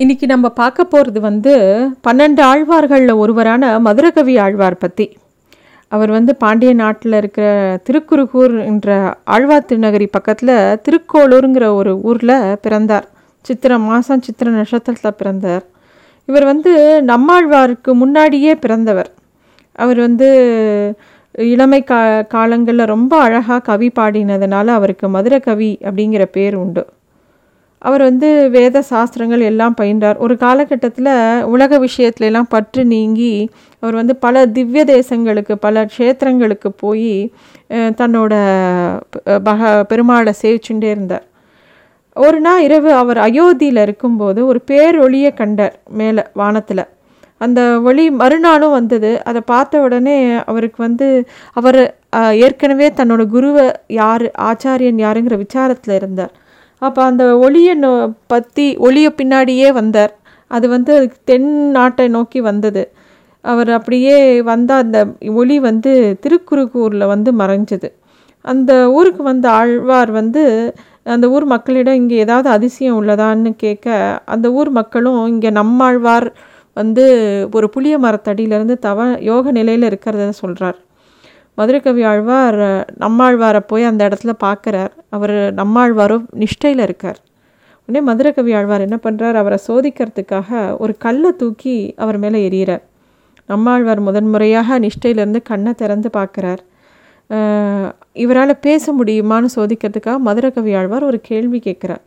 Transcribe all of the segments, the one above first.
இன்றைக்கி நம்ம பார்க்க போகிறது வந்து பன்னெண்டு ஆழ்வார்களில் ஒருவரான மதுரகவி ஆழ்வார் பற்றி அவர் வந்து பாண்டிய நாட்டில் இருக்கிற திருக்குறுகூர் என்ற ஆழ்வார் திருநகரி பக்கத்தில் திருக்கோளூருங்கிற ஒரு ஊரில் பிறந்தார். சித்திரை மாதம் சித்திர நட்சத்திரத்தில் பிறந்தார். இவர் வந்து நம்மாழ்வாருக்கு முன்னாடியே பிறந்தவர். அவர் வந்து இளமை கா காலங்களில் ரொம்ப அழகாக கவி பாடினதுனால அவருக்கு மதுர கவி அப்படிங்கிற பேர் உண்டு. அவர் வந்து வேத சாஸ்திரங்கள் எல்லாம் பயின்றார். ஒரு காலகட்டத்தில் உலக விஷயத்துலலாம் பற்று நீங்கி அவர் வந்து பல திவ்ய தேசங்களுக்கு பல க்ஷேத்திரங்களுக்கு போய் தன்னோட பக பெருமாளை சேவிச்சுட்டே இருந்தார். ஒரு நாள் இரவு அவர் அயோத்தியில் இருக்கும்போது ஒரு பேரொளியை கண்டார் மேலே வானத்தில். அந்த ஒளி மறுநாளும் வந்தது. அதை பார்த்த உடனே அவருக்கு வந்து அவர் ஏற்கனவே தன்னோட குருவை யார் ஆச்சாரியன் யாருங்கிற விசாரத்தில் இருந்தார். அப்போ அந்த ஒளியை நோ பற்றி ஒளியை பின்னாடியே வந்தார். அது வந்து தென் நாட்டை நோக்கி வந்தது. அவர் அப்படியே வந்தால் அந்த ஒளி வந்து திருக்குறுகூரில் வந்து மறைஞ்சது. அந்த ஊருக்கு வந்த ஆழ்வார் வந்து அந்த ஊர் மக்களிடம் இங்கே ஏதாவது அதிசயம் உள்ளதான்னு கேட்க அந்த ஊர் மக்களும் இங்கே நம்மாழ்வார் வந்து ஒரு புளிய மரத்தடியிலேருந்து தவ யோக நிலையில் இருக்கிறத சொல்கிறார் மதுரகவி ஆழ்வார் நம்மாழ்வாரை போய் அந்த இடத்துல பார்க்குறார். அவர் நம்மாழ்வாரும் நிஷ்டையில் இருக்கார். உடனே மதுரகவி ஆழ்வார் என்ன பண்ணுறார் அவரை சோதிக்கிறதுக்காக ஒரு கல்லை தூக்கி அவர் மேலே எறிகிறார். நம்மாழ்வார் முதன்முறையாக நிஷ்டையிலேருந்து கண்ணை திறந்து பார்க்குறார். இவரால் பேச முடியுமான்னு சோதிக்கிறதுக்காக மதுரகவி ஆழ்வார் ஒரு கேள்வி கேட்குறார்.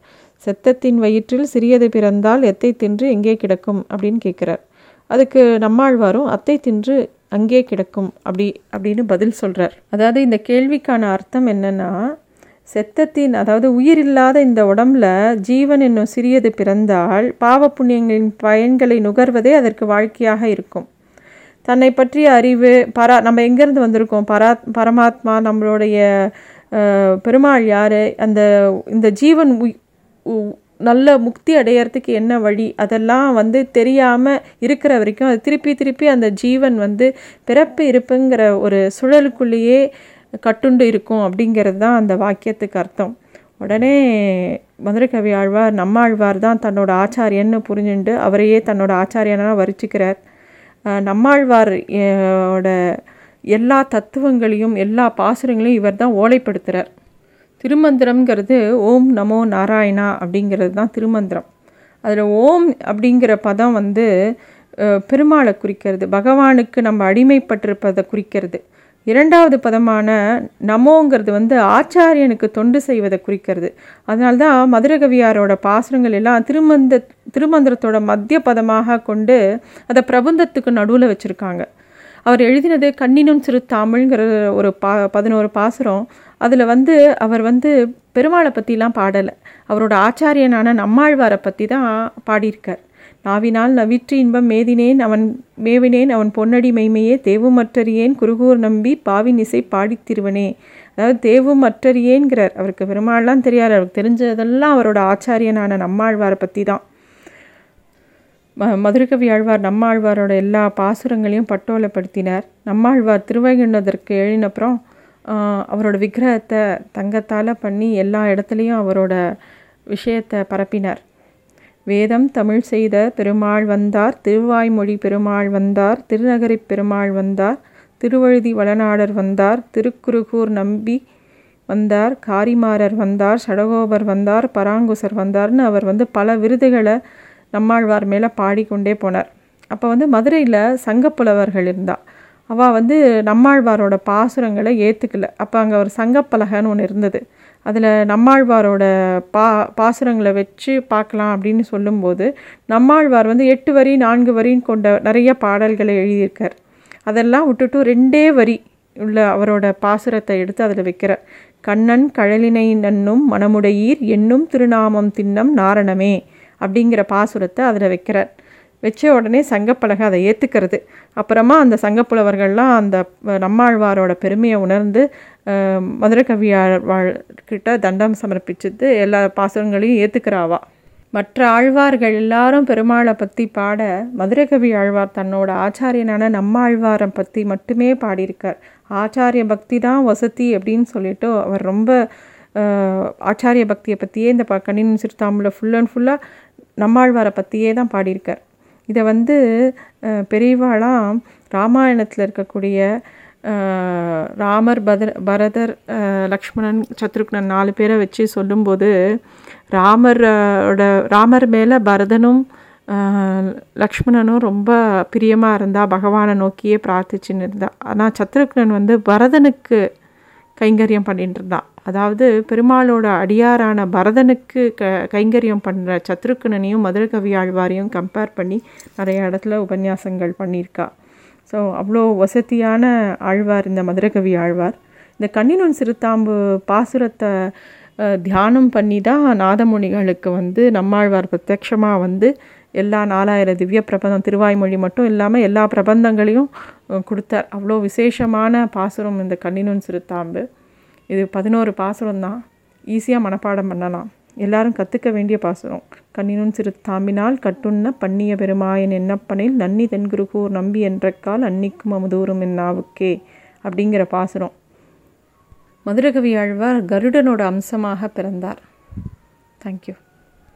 செத்தத்தின் வயிற்றில் சிறியது பிறந்தால் எத்தை தின்று எங்கே கிடக்கும்? அப்படின்னு கேட்குறார். அதுக்கு நம்மாழ்வாரும் அத்தை தின்று அங்கே கிடக்கும் அப்படி அப்படின்னு பதில் சொல்கிறார் அதாவது இந்த கேள்விக்கான அர்த்தம் என்னென்னா செத்தத்தின் அதாவது உயிர் இல்லாத இந்த உடம்புல ஜீவன் என்னும் சிறியது பிறந்தால் பாவ புண்ணியங்களின் பயன்களை நுகர்வதே அதற்கு வாழ்க்கையாக இருக்கும். தன்னை பற்றிய அறிவு பரா நம்ம எங்கேருந்து வந்திருக்கோம்? பரா பரமாத்மா நம்மளுடைய பெருமாள் யார்? அந்த இந்த ஜீவன் உய்- உ- நல்ல முக்தி அடையறதுக்கு என்ன வழி? அதெல்லாம் வந்து தெரியாமல் இருக்கிற வரைக்கும் அது திருப்பி திருப்பி அந்த ஜீவன் வந்து பிறப்பு இருப்புங்கிற ஒரு சுழலுக்குள்ளேயே கட்டுண்டு இருக்கும் அப்படிங்கிறது தான் அந்த வாக்கியத்துக்கு அர்த்தம். உடனே மதுரகவி ஆழ்வார் நம்மாழ்வார் தான் தன்னோட ஆச்சாரியன்னு புரிஞ்சுண்டு அவரையே தன்னோட ஆச்சாரியனாக வரிச்சிக்கிறார். நம்மாழ்வார் ஓட எல்லா தத்துவங்களையும் எல்லா பாசுரங்களையும் இவர் தான் ஓலைப்படுத்துகிறார் திருமந்திரம்ங்கிறது ஓம் நமோ நாராயணா அப்படிங்கிறது தான் திருமந்திரம். அதில் ஓம் அப்படிங்கிற பதம் வந்து பெருமாளை குறிக்கிறது பகவானுக்கு நம்ம அடிமைப்பட்டிருப்பதை குறிக்கிறது. இரண்டாவது பதமான நமோங்கிறது வந்து ஆச்சாரியனுக்கு தொண்டு செய்வதை குறிக்கிறது. அதனால்தான் மதுரகவியாரோட பாசுரங்கள் எல்லாம் திருமந்த திருமந்திரத்தோட மத்திய பதமாக கொண்டு அதை பிரபந்தத்துக்கு நடுவில் வச்சுருக்காங்க. அவர் எழுதினது கண்ணினும் சிறு தமிழ்ங்கிற ஒரு பா பதினோரு பாசுரம். அதில் வந்து அவர் வந்து பெருமாளை பற்றிலாம் பாடலை. அவரோட ஆச்சாரியனான நம்மாழ்வாரை பற்றி தான் பாடியிருக்கார். நாவினால் நவிற்று இன்பம் மேதினேன் அவன் மேவினேன் அவன் பொன்னடி மெய்மையே தேவும் மற்றறியேன் குருகூர் நம்பி பாவின் இசை பாடித் திருவனே. அதாவது தேவும் மற்றறியேன்கிறார் அவருக்கு பெருமாள்லாம் தெரியாது. அவருக்கு தெரிஞ்சதெல்லாம் அவரோட ஆச்சாரியனான நம்மாழ்வாரை பற்றி தான் மதுரகவி ஆழ்வார் நம்மாழ்வாரோட எல்லா பாசுரங்களையும் பட்டோலப்படுத்தினார். நம்மாழ்வார் திருவைகுண்டதற்கு எழுதினப்புறம் ஆஹ், அவரோட விக்கிரகத்தை தங்கத்தால் பண்ணி எல்லா இடத்துலையும் அவரோட விஷயத்தை பரப்பினார். வேதம் தமிழ் செய்த பெருமாள் வந்தார் திருவாய்மொழி பெருமாள் வந்தார் திருநகரிப் பெருமாள் வந்தார் திருவழுதி வளநாடர் வந்தார் திருக்குறுகூர் நம்பி வந்தார் காரிமாரர் வந்தார் சடகோபர் வந்தார் பராங்குசர் வந்தார்னு அவர் வந்து பல விருதுகளை நம்மாழ்வார் மேலே பாடிக்கொண்டே போனார். அப்போ வந்து மதுரையில் சங்கப்புலவர்கள் இருந்தா. அவள் வந்து நம்மாழ்வாரோட பாசுரங்களை ஏற்றுக்கல அப்போ அங்கே ஒரு சங்கப்பலகைன்னு ஒன்று இருந்தது. அதில் நம்மாழ்வாரோட பா பாசுரங்களை வச்சு பார்க்கலாம் அப்படின்னு சொல்லும்போது நம்மாழ்வார் வந்து எட்டு வரி நான்கு வரின்னு கொண்ட நிறைய பாடல்களை எழுதியிருக்கார். அதெல்லாம் விட்டுட்டு ரெண்டே வரி உள்ள அவரோட பாசுரத்தை எடுத்து அதில் வைக்கிறார். கண்ணன் கழலினை நன்னும் மனமுடையீர் என்னும் திருநாமம் தின்னம் நாரணமே. அப்படிங்கிற பாசுரத்தை அதில் வைக்கிறார். வச்ச உடனே சங்கப்பலகை அதை ஏற்றுக்கிறது அப்புறமா அந்த சங்கப்புலவர்கள்லாம் அந்த நம்மாழ்வாரோட பெருமையை உணர்ந்து மதுரகவியாழ்வாழ்கிட்ட தண்டம் சமர்ப்பிச்சுட்டு எல்லா பாசுரங்களையும் ஏற்றுக்கிறாவா மற்ற ஆழ்வார்கள் எல்லாரும் பெருமாளை பற்றி பாட மதுரகவி ஆழ்வார் தன்னோட ஆச்சாரியனான நம்மாழ்வாரை பற்றி மட்டுமே பாடியிருக்கார். ஆச்சாரிய பக்தி தான் வசதி அப்படின்னு சொல்லிட்டு அவர் ரொம்ப ஆச்சாரிய பக்தியை பற்றியே இந்த ப கணினி சிறுத்தாம்பில் ஃபுல் அண்ட் ஃபுல்லாக நம்மாழ்வாரை பற்றியே தான் பாடியிருக்கார். இதை வந்து பெரியவாளாம் ராமாயணத்தில் இருக்கக்கூடிய ராமர் பதர் பரதர் லக்ஷ்மணன் சத்ருக்னன் நாலு பேரை வச்சு சொல்லும்போது ராமரோட ராமர் மேலே பரதனும் லக்ஷ்மணனும் ரொம்ப பிரியமாக இருந்தா பகவானை நோக்கியே பிரார்த்திச்சுன்னு இருந்தா. ஆனால் சத்ருக்னன் வந்து பரதனுக்கு கைங்கரியம் பண்ணிட்டு இருந்தான். அதாவது பெருமாளோட அடியாரான பரதனுக்கு க கைங்கரியம் பண்ணுற சத்ருக்கணனையும் மதுரகவி ஆழ்வாரையும் கம்பேர் பண்ணி நிறைய இடத்துல உபன்யாசங்கள் பண்ணியிருக்கா. ஸோ அவ்வளோ வசதியான ஆழ்வார் இந்த மதுரகவி ஆழ்வார். இந்த கண்ணினுன் சிறுத்தாம்பு பாசுரத்தை தியானம் பண்ணி தான் நாதமுனிகளுக்கு வந்து நம்மாழ்வார் பிரத்யக்ஷமாக வந்து எல்லா நாலாயிரம் திவ்ய பிரபந்தம் திருவாய்மொழி மட்டும் இல்லாமல் எல்லா பிரபந்தங்களையும் கொடுத்தார். அவ்வளோ விசேஷமான பாசுரம் இந்த கண்ணினுன் சிறுத்தாம்பு. இது பதினோரு பாசுரம் தான். ஈஸியாக மனப்பாடம் பண்ணலாம். எல்லாரும் கற்றுக்க வேண்டிய பாசுரம். கண்ணினும் சிறு தாம்பினால் கட்டுண்ண பண்ணிய பெருமாயன் என்னப்பனில் நன்னி தென்குருகூர் நம்பி என்றக்கால் அன்னிக்கும் அமுதூரும் என்னாவுக்கே அப்படிங்கிற பாசுரம். மதுரகவி ஆழ்வார் கருடனோட அம்சமாக பிறந்தார். தேங்க்யூ